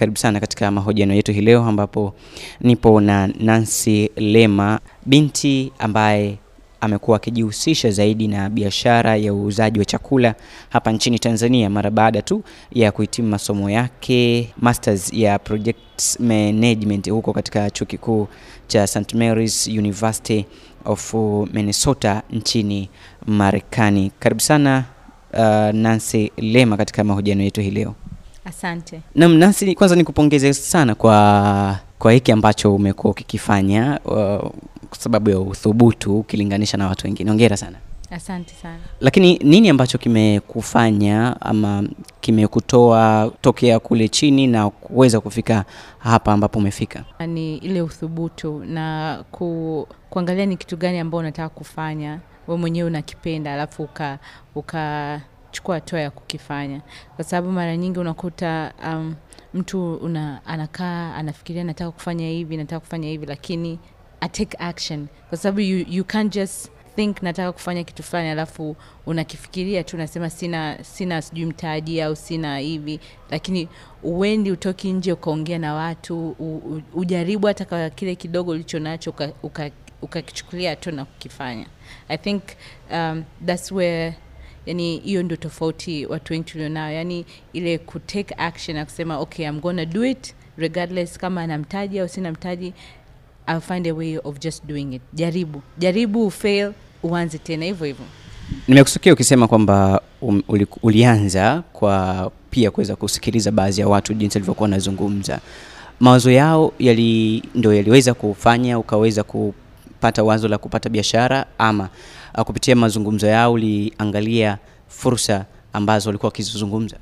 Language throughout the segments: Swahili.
karibu sana katika mahojiano yetu hii leo, ambapo nipo na Nancy Lema, binti ambaye amekuwa akijihusisha zaidi na biashara ya uuzaji wa chakula hapa nchini Tanzania mara baada tu ya kuhitimu masomo yake masters ya project management huko katika chuo kikuu cha St Mary's University of Minnesota nchini Marekani. Karibu sana uh, Nancy Lema katika mahojiano yetu hii leo. Asante. Naam, nasi kwanza nikupongeze sana kwa kwa hiki ambacho umekuwa ukikifanya uh, kwa sababu ya uthubutu ukilinganisha na watu wengine. Hongera sana. Asante sana. Lakini nini ambacho kimekufanya ama kimekutoa tokea kule chini na kuweza kufika hapa ambapo umefika? Ni ile uthubutu na ku, kuangalia ni kitu gani ambao unataka kufanya we mwenyewe unakipenda, alafu uka ukachukua hatua ya kukifanya, kwa sababu mara nyingi unakuta um, mtu una, anakaa anafikiria nataka kufanya hivi, nataka kufanya hivi, lakini I action. Kwa sababu you, you can't just think nataka kufanya kitu fulani alafu unakifikiria tu unasema sina sina sijui mtaji au sina hivi. Lakini uendi utoki nje ukaongea na watu u, u, ujaribu hata kwa kile kidogo ulicho nacho ukakichukulia uka, uka tu na kukifanya. I think um, thats where yani hiyo ndio tofauti watu wengi tulionao yani ile kutake action na kusema okay I'm gonna do it regardless kama ana mtaji au sina mtaji I'll find a way of just doing it. Jaribu, jaribu, ufail, uanze tena hivyo hivyo. Nimekusikia ukisema kwamba um, uli, ulianza kwa pia kuweza kusikiliza baadhi ya watu jinsi walivyokuwa wanazungumza. Mawazo yao yali ndio yaliweza kufanya ukaweza kupata wazo la kupata biashara, ama uh, kupitia mazungumzo yao uliangalia fursa ambazo walikuwa wakizizungumza?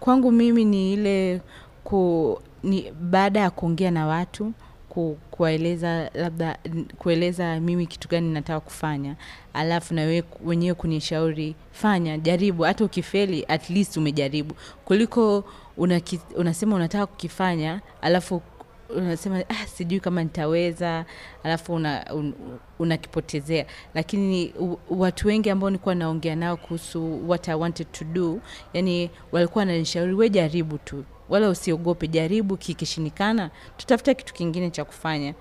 Kwangu mimi ni ile ku, ni baada ya kuongea na watu ku, kuwaeleza labda kueleza mimi kitu gani nataka kufanya alafu na we, wenyewe kunishauri fanya jaribu hata ukifeli at least umejaribu kuliko unaki, unasema unataka kukifanya alafu unasema ah, sijui kama nitaweza alafu unakipotezea un, una lakini u, watu wengi ambao nilikuwa naongea nao kuhusu what i wanted to do yani walikuwa wananishauri we jaribu tu wala usiogope jaribu kikishindikana tutafuta kitu kingine cha kufanya.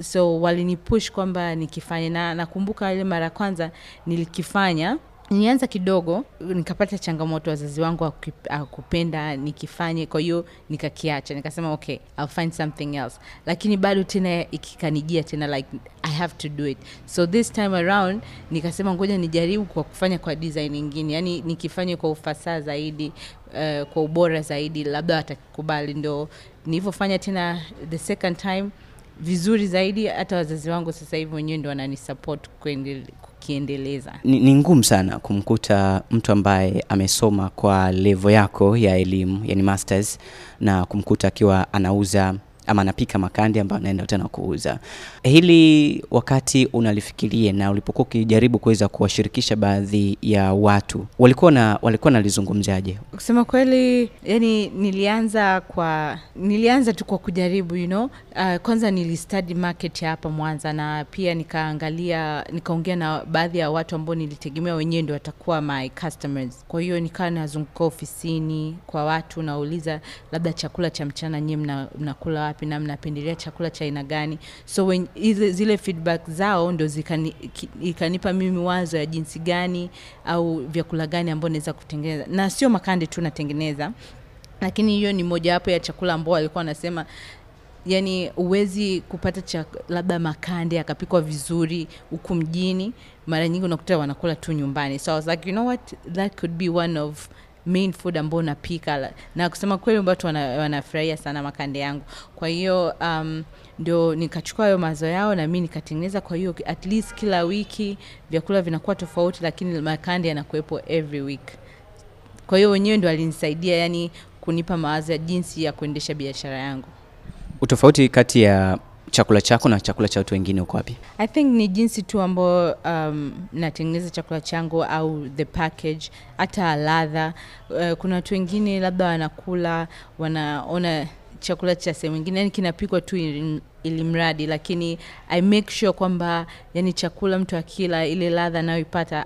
So walinipush kwamba nikifanya na nakumbuka ile mara ya kwanza nilikifanya nilianza kidogo nikapata changamoto wazazi wangu akupenda nikifanye kwa hiyo nikakiacha. Nikasema okay I'll find something else. Lakini bado tena ikikanijia tena like i have to do it. So this time around nikasema ngoja nijaribu kwa kufanya kwa design ingine. Yani nikifanye kwa ufasaha zaidi uh, kwa ubora zaidi labda watakubali. Ndo nilivyofanya tena the second time vizuri zaidi hata wazazi wangu sasa hivi wenyewe ndo wananisupport kukiendeleza ni, ni ngumu sana kumkuta mtu ambaye amesoma kwa levo yako ya elimu yani masters na kumkuta akiwa anauza ama anapika makandi ambayo anaenda tena kuuza. Hili wakati unalifikiria na ulipokuwa ukijaribu kuweza kuwashirikisha baadhi ya watu walikuwa na walikuwa nalizungumzaje kusema kweli yani nilianza kwa nilianza tu kwa kujaribu you know. Uh, kwanza nilistudy market ya hapa mwanza na pia nikaangalia nikaongea na baadhi ya watu ambao nilitegemea wenyewe ndio watakuwa my customers. Kwa hiyo nikawa nazunguka ofisini kwa watu nauliza labda chakula cha mchana nyie mnakula mna wapi na mnapendelea chakula cha aina gani. So when, ile, zile feedback zao ndo ikanipa mimi wazo ya jinsi gani au vyakula gani ambao naweza kutengeneza na sio makande tu natengeneza lakini hiyo ni mojawapo ya chakula ambao walikuwa wanasema yani huwezi kupata labda makande akapikwa vizuri huku mjini mara nyingi unakuta wanakula tu nyumbani. So I was like you know what? That could be one of main food ambao napika na kusema kweli watu wanafurahia sana makande yangu. Kwa hiyo um, ndio nikachukua hayo mazo yao na mi nikatengeneza. Kwa hiyo at least kila wiki vyakula vinakuwa tofauti lakini makande yanakuwepo every week. Kwa hiyo wenyewe ndio alinisaidia yani kunipa mawazo ya jinsi ya kuendesha biashara yangu. Utofauti kati ya chakula chako na chakula cha watu wengine uko wapi? I think ni jinsi tu ambayo um, natengeneza chakula changu au the package hata ladha. Uh, kuna watu wengine labda wanakula wanaona chakula cha sehemu ingine yani kinapikwa tu ili mradi lakini i make sure kwamba yani chakula mtu akila ile ladha anayoipata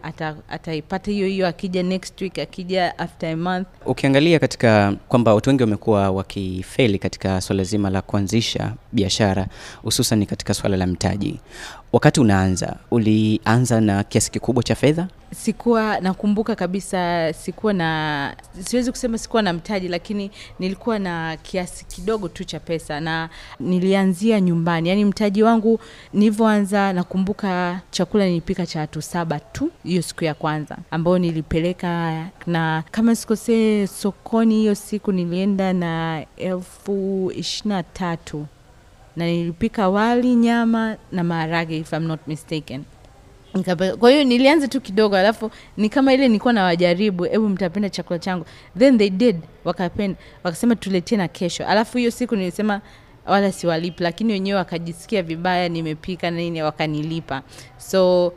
ataipata hiyo hiyo akija next week akija after a month Ukiangalia katika kwamba watu wengi wamekuwa wakifeli katika swala zima la kuanzisha biashara hususan katika swala la mtaji. Wakati unaanza, ulianza na kiasi kikubwa cha fedha? sikuwa nakumbuka kabisa sikuwa na siwezi kusema sikuwa na mtaji lakini nilikuwa na kiasi kidogo tu cha pesa na nilianzia nyumbani. Yaani mtaji wangu nilivyoanza nakumbuka chakula nilipika cha watu saba tu hiyo siku ya kwanza ambayo nilipeleka na kama sikosee sokoni hiyo siku nilienda na elfu ishirini na tatu. Na nilipika wali nyama na maharage if I'm not mistaken. Kwa hiyo nilianza tu kidogo alafu ni kama ile nilikuwa na wajaribu hebu mtapenda chakula changu. Then they did wakapenda wakasema tuletie na kesho. Alafu hiyo siku nilisema wala siwalipi lakini wenyewe wakajisikia vibaya nimepika nini wakanilipa. So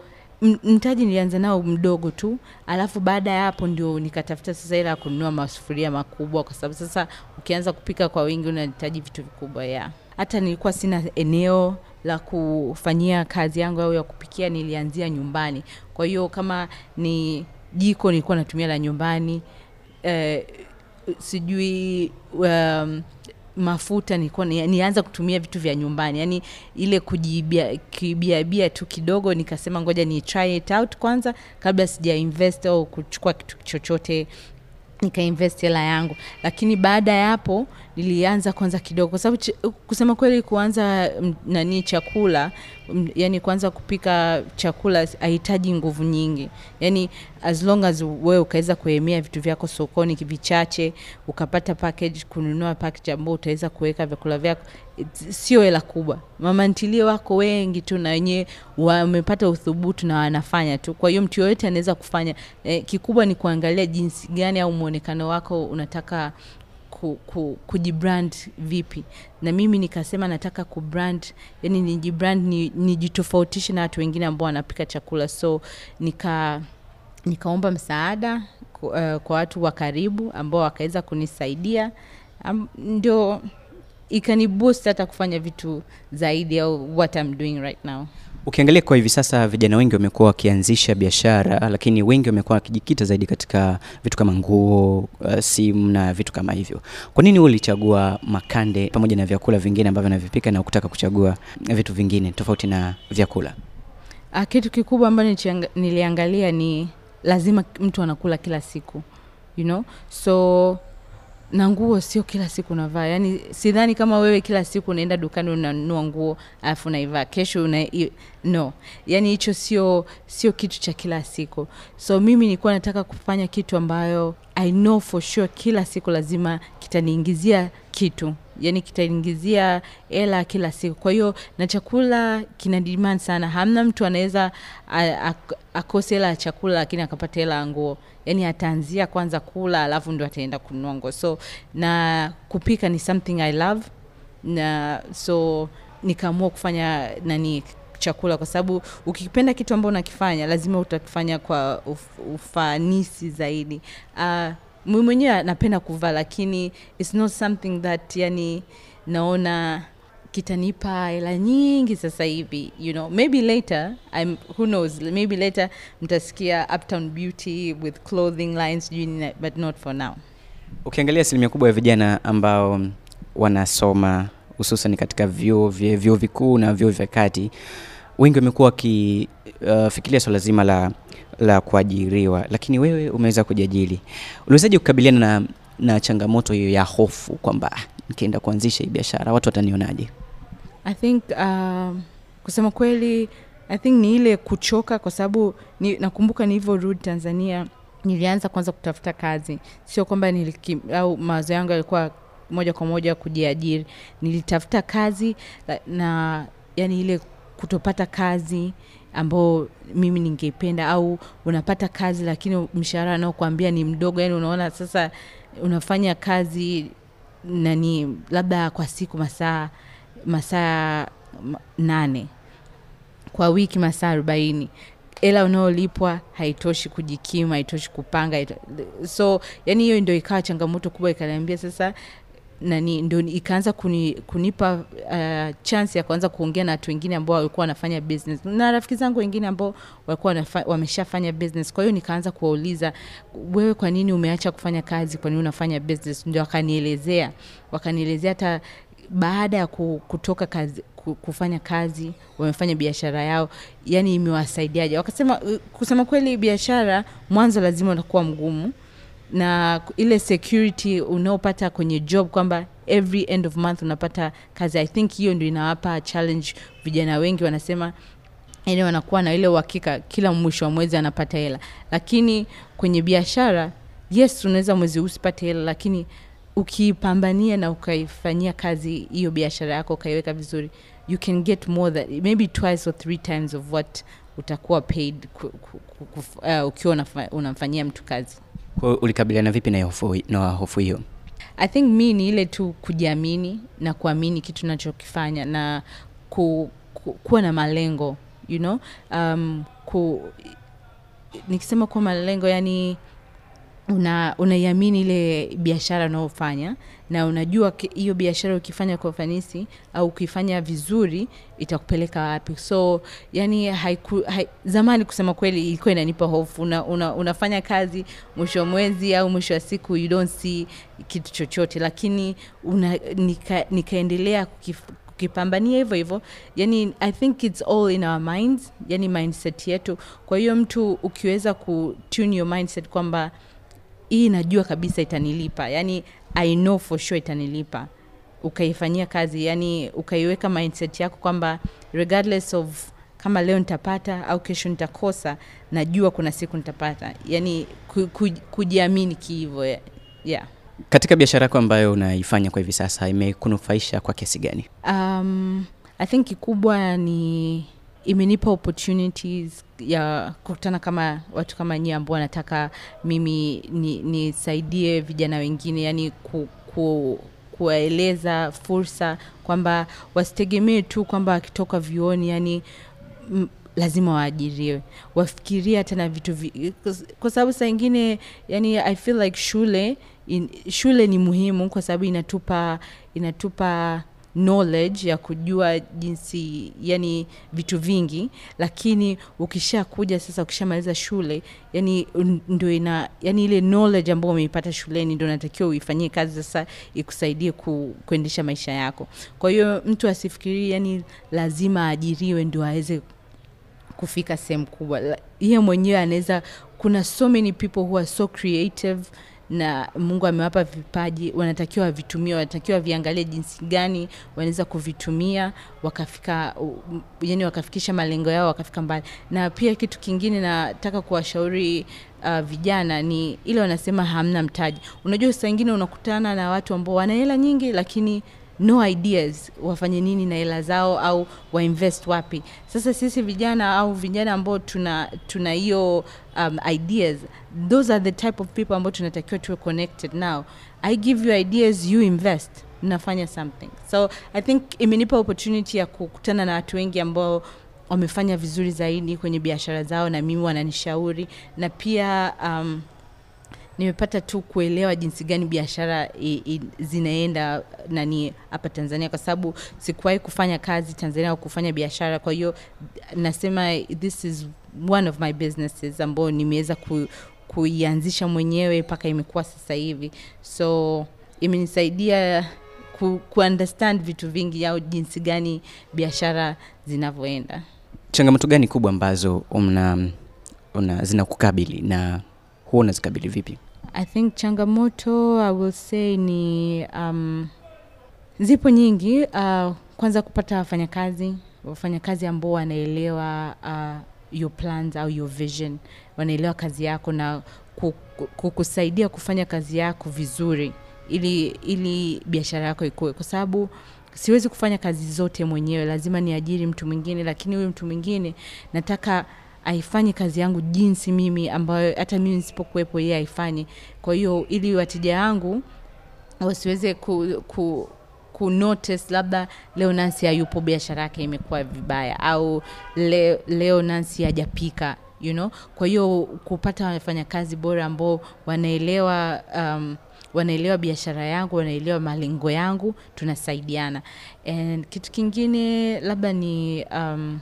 mtaji nilianza nao mdogo tu alafu baada ya hapo ndio nikatafuta sasa ila ya kununua masufuria makubwa kwa sababu sasa ukianza kupika kwa wingi unahitaji vitu vikubwa ya. Hata nilikuwa sina eneo la kufanyia kazi yangu au ya kupikia nilianzia nyumbani. Kwa hiyo kama ni jiko nilikuwa natumia la nyumbani eh, sijui um, mafuta nilikuwa ni, nianza kutumia vitu vya nyumbani. Yani ile kuibiabia tu kidogo nikasema ngoja ni try it out kwanza kabla sija invest au kuchukua kitu chochote nikainvest hela yangu. Lakini baada ya hapo nilianza kwanza kidogo. Kwa sababu kusema kweli kuanza mm, nani chakula m, yani kuanza kupika chakula hahitaji nguvu nyingi. Yani as long as wewe ukaweza kuemea vitu vyako sokoni vichache ukapata package kununua package ambao utaweza kuweka vyakula vyako sio hela kubwa. Mama ntilie wako wengi tu na wenyewe wamepata uthubutu na wanafanya tu. Kwa hiyo mtu yoyote anaweza kufanya. Eh, kikubwa ni kuangalia jinsi gani au mwonekano wako unataka ku, ku, kujibrand vipi? Na mimi nikasema nataka kubrand yani nijibrand ni- nijitofautishe na watu wengine ambao wanapika chakula. So nika nikaomba msaada uh, kwa watu wa karibu ambao wakaweza kunisaidia. Um, ndio ikaniboost hata kufanya vitu zaidi au what I'm doing right now Ukiangalia kwa hivi sasa, vijana wengi wamekuwa wakianzisha biashara, lakini wengi wamekuwa wakijikita zaidi katika vitu kama nguo, uh, simu na vitu kama hivyo. Kwa nini wewe ulichagua makande pamoja na vyakula vingine ambavyo navipika na kutaka kuchagua vitu vingine tofauti na vyakula? A, kitu kikubwa ambacho niliangalia ni lazima mtu anakula kila siku you know so na nguo sio kila siku unavaa. Yaani sidhani kama wewe kila siku unaenda dukani unanunua nguo alafu unaivaa. Kesho una no. Yani hicho sio sio kitu cha kila siku. So mimi nilikuwa nataka kufanya kitu ambayo i know for sure kila siku lazima kitaniingizia kitu yani kitaingizia hela kila siku. Kwa hiyo na chakula kina demand sana. Hamna mtu anaweza akose hela ya chakula lakini akapata hela ya nguo. Yani ataanzia kwanza kula alafu ndo ataenda kununua nguo. So na kupika ni something i love. Na so nikaamua kufanya nani chakula. Kwa sababu ukipenda kitu ambao unakifanya lazima utakifanya kwa uf, ufanisi zaidi. Uh, mimi mwenyewe napenda kuvaa lakini it's not something that yani naona kitanipa hela nyingi sasa hivi you know. Maybe later I'm, who knows maybe later mtasikia uptown beauty with clothing lines but not for now. Ukiangalia asilimia kubwa ya vijana ambao wanasoma hususan katika vyuo vikuu na vyuo vya kati, wengi wamekuwa wakifikiria uh, swala zima la la kuajiriwa, lakini wewe umeweza kujiajiri. Uliwezaje kukabiliana na, na changamoto hiyo ya hofu kwamba "Ah, nikienda kuanzisha hii biashara watu watanionaje? i think uh, kusema kweli i think ni ile kuchoka kwa sababu ni, nakumbuka nilivyorudi tanzania nilianza kwanza kutafuta kazi sio kwamba au mawazo yangu yalikuwa moja kwa moja kujiajiri nilitafuta kazi na yani ile kutopata kazi ambao mimi ningependa au unapata kazi lakini mshahara anaokuambia ni mdogo yani unaona sasa unafanya kazi nani labda kwa siku masaa masaa nane kwa wiki masaa arobaini. Hela unaolipwa haitoshi kujikimu haitoshi kupanga haito... so yani hiyo ndio ikawa changamoto kubwa ikaniambia sasa nani ndo ikaanza kuni, kunipa uh, chance ya kuanza kuongea na watu wengine ambao walikuwa wanafanya business na rafiki zangu wengine ambao walikuwa wameshafanya business. Kwa hiyo nikaanza kuwauliza wewe kwa nini umeacha kufanya kazi? Kwa nini unafanya business? Ndio wakanielezea wakanielezea hata baada ya kutoka kazi kufanya kazi wamefanya biashara yao yani imewasaidiaje? Wakasema kusema kweli biashara mwanzo lazima utakuwa mgumu na ile security unaopata kwenye job kwamba every end of month unapata kazi. I think hiyo ndio inawapa challenge. Vijana wengi wanasema yani wanakuwa na ile uhakika kila mwisho wa mwezi anapata hela. Lakini kwenye biashara yes unaweza mwezi usipate hela lakini ukiipambania na ukaifanyia kazi hiyo biashara yako ukaiweka vizuri you can get more than, maybe twice or three times of what utakuwa paid ku, ku, ku, uh, ukiwa unamfanyia mtu kazi Kwa ulikabiliana vipi na hofu, na hofu hiyo? i think mi ni ile tu kujiamini na kuamini kitu nachokifanya na ku, ku, kuwa na malengo you know um, ku, nikisema kuwa malengo yani una unaiamini ile biashara unaofanya na unajua hiyo biashara ukifanya kwa ufanisi au ukifanya vizuri itakupeleka wapi. So yani haiku, hai, zamani kusema kweli ilikuwa inanipa hofu una, una, unafanya kazi mwisho wa mwezi au mwisho wa siku you don't see kitu chochote. Lakini una, nika, nikaendelea kukif, kukipambania hivyo hivyo yani i think its all in our minds yani mindset yetu. Kwa hiyo mtu ukiweza kutune your mindset kwamba hii najua kabisa itanilipa yani i know for sure itanilipa ukaifanyia kazi yani ukaiweka mindset yako kwamba regardless of kama leo nitapata au kesho nitakosa najua kuna siku nitapata yani ku, ku, kujiamini kihivo yeah. Katika biashara yako ambayo unaifanya kwa hivi sasa imekunufaisha kwa kiasi gani? um, i think kikubwa ni imenipa opportunities ya kukutana kama watu kama nyie ambao wanataka mimi ni- nisaidie vijana wengine yani ku, ku, kuwaeleza fursa kwamba wasitegemee tu kwamba wakitoka vyuoni yani m, lazima waajiriwe. Wafikirie hata na vitu vi, kwa sababu saa ingine yani i feel like shule in, shule ni muhimu kwa sababu inatupa inatupa knowledge ya kujua jinsi yani vitu vingi lakini ukishakuja sasa ukishamaliza shule yani ndio ina yani ile knowledge ambayo umeipata shuleni ndio natakiwa uifanyie kazi sasa ikusaidie ku, kuendesha maisha yako. Kwa hiyo mtu asifikirii yani lazima aajiriwe ndio aweze kufika sehemu kubwa. Iye mwenyewe anaweza kuna so many people who are so creative na mungu amewapa vipaji wanatakiwa wavitumie, wanatakiwa viangalie jinsi gani wanaweza kuvitumia wakafika yani wakafikisha malengo yao wakafika mbali. Na pia kitu kingine nataka kuwashauri uh, vijana ni ile wanasema hamna mtaji. Unajua saa ingine unakutana na watu ambao wana hela nyingi lakini no ideas wafanye nini na hela zao au wainvest wapi. Sasa sisi vijana au vijana ambao tuna tuna hiyo um, ideas those are the type of people ambao tunatakiwa tuwe connected now i give you ideas you invest nafanya something. So i think imenipa opportunity ya kukutana na watu wengi ambao wamefanya vizuri zaidi kwenye biashara zao na mimi wananishauri. Na pia um, nimepata tu kuelewa jinsi gani biashara zinaenda nani hapa tanzania kwa sababu sikuwahi kufanya kazi tanzania au kufanya biashara. Kwa hiyo nasema this is one of my businesses ambao nimeweza ku, kuianzisha mwenyewe mpaka imekuwa sasa hivi. So imenisaidia ku, kuunderstand vitu vingi au jinsi gani biashara zinavyoenda. Changamoto gani kubwa ambazo una, una zinakukabili na huwa unazikabili vipi? I think changamoto I will say ni um, zipo nyingi. Uh, kwanza kupata wafanyakazi wafanyakazi ambao wanaelewa uh, your plans au your vision, wanaelewa kazi yako na ku- ku- kukusaidia kufanya kazi yako vizuri ili ili biashara yako ikue, kwa sababu siwezi kufanya kazi zote mwenyewe, lazima niajiri mtu mwingine, lakini huyu mtu mwingine nataka aifanye kazi yangu jinsi mimi ambayo hata mimi nisipokuwepo yeye aifanye. Kwa hiyo ili wateja wangu wasiweze ku, ku ku labda leo Nancy hayupo, biashara yake imekuwa vibaya, au leo, leo Nancy hajapika you know. Kwa hiyo kupata wafanyakazi bora ambao wanaelewa um, wanaelewa biashara yangu wanaelewa malengo yangu tunasaidiana and kitu kingine labda ni um,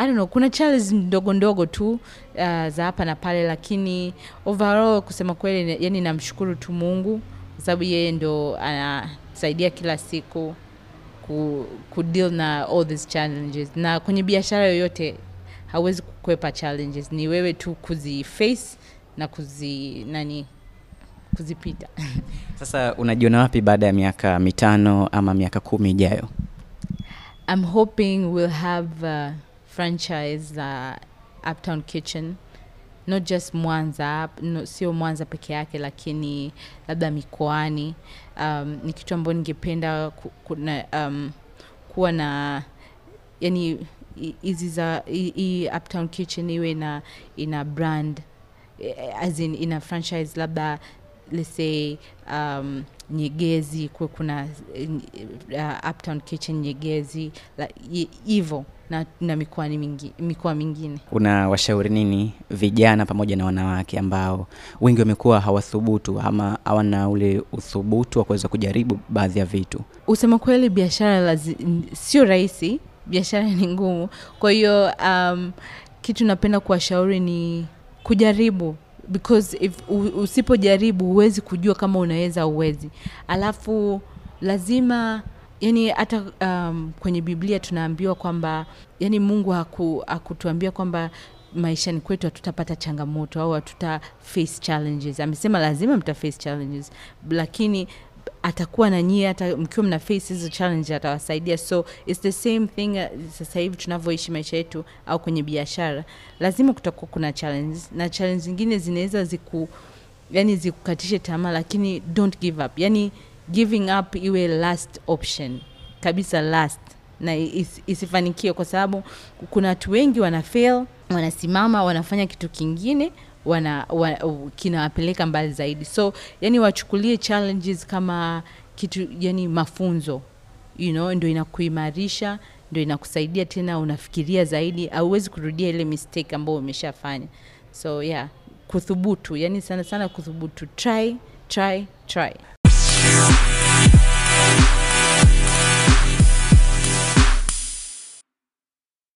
I don't know, kuna challenges ndogo ndogo tu uh, za hapa na pale, lakini overall kusema kweli, yani namshukuru tu Mungu kwa sababu yeye ndo anasaidia kila siku ku, ku deal na all these challenges, na kwenye biashara yoyote hauwezi kukwepa challenges, ni wewe tu kuziface na kuzi nani kuzipita. Sasa unajiona wapi baada ya miaka mitano ama miaka kumi ijayo? I'm hoping we'll have a franchise uh, Uptown Kitchen not just Mwanza, no, sio Mwanza peke yake, lakini labda mikoani. Um, ni kitu ambayo ningependa ku, kuna, um, kuwa na yani hi- hizi za hii- Uptown Kitchen iwe na ina brand as in ina franchise labda let's um, Nyegezi kuwe kuna uh, Uptown Kitchen Nyegezi hivo hi- hivyo na, na mikoani mingi, mikoa mingine. Unawashauri nini vijana pamoja na wanawake ambao wengi wamekuwa hawathubutu ama hawana ule uthubutu wa kuweza kujaribu baadhi ya vitu? Usema kweli, biashara sio rahisi, biashara ni ngumu. Kwa hiyo um, kitu napenda kuwashauri ni kujaribu because if usipojaribu huwezi kujua kama unaweza uwezi. Alafu lazima yani hata um, kwenye Biblia tunaambiwa kwamba yani Mungu haku, hakutuambia kwamba maishani kwetu hatutapata changamoto au hatuta face challenges. Amesema lazima mta face challenges, lakini atakuwa na nyie hata mkiwa mna face hizo challenge atawasaidia. So it's the same thing uh, sasa hivi tunavyoishi maisha yetu au kwenye biashara. Lazima kutakuwa kuna challenges na challenge zingine zinaweza ziku yani zikukatishe tamaa lakini don't give up. Yani giving up iwe last option. Kabisa last. Na is, isifanikiwe kwa sababu kuna watu wengi wana fail wanasimama wanafanya kitu kingine wana, wa, kinawapeleka mbali zaidi. So yani wachukulie challenges kama kitu yani mafunzo. You know, ndo inakuimarisha ndo inakusaidia tena unafikiria zaidi. Auwezi kurudia ile mistake ambayo umeshafanya. So yeah. Kuthubutu. Yani sana sana kuthubutu. Try try try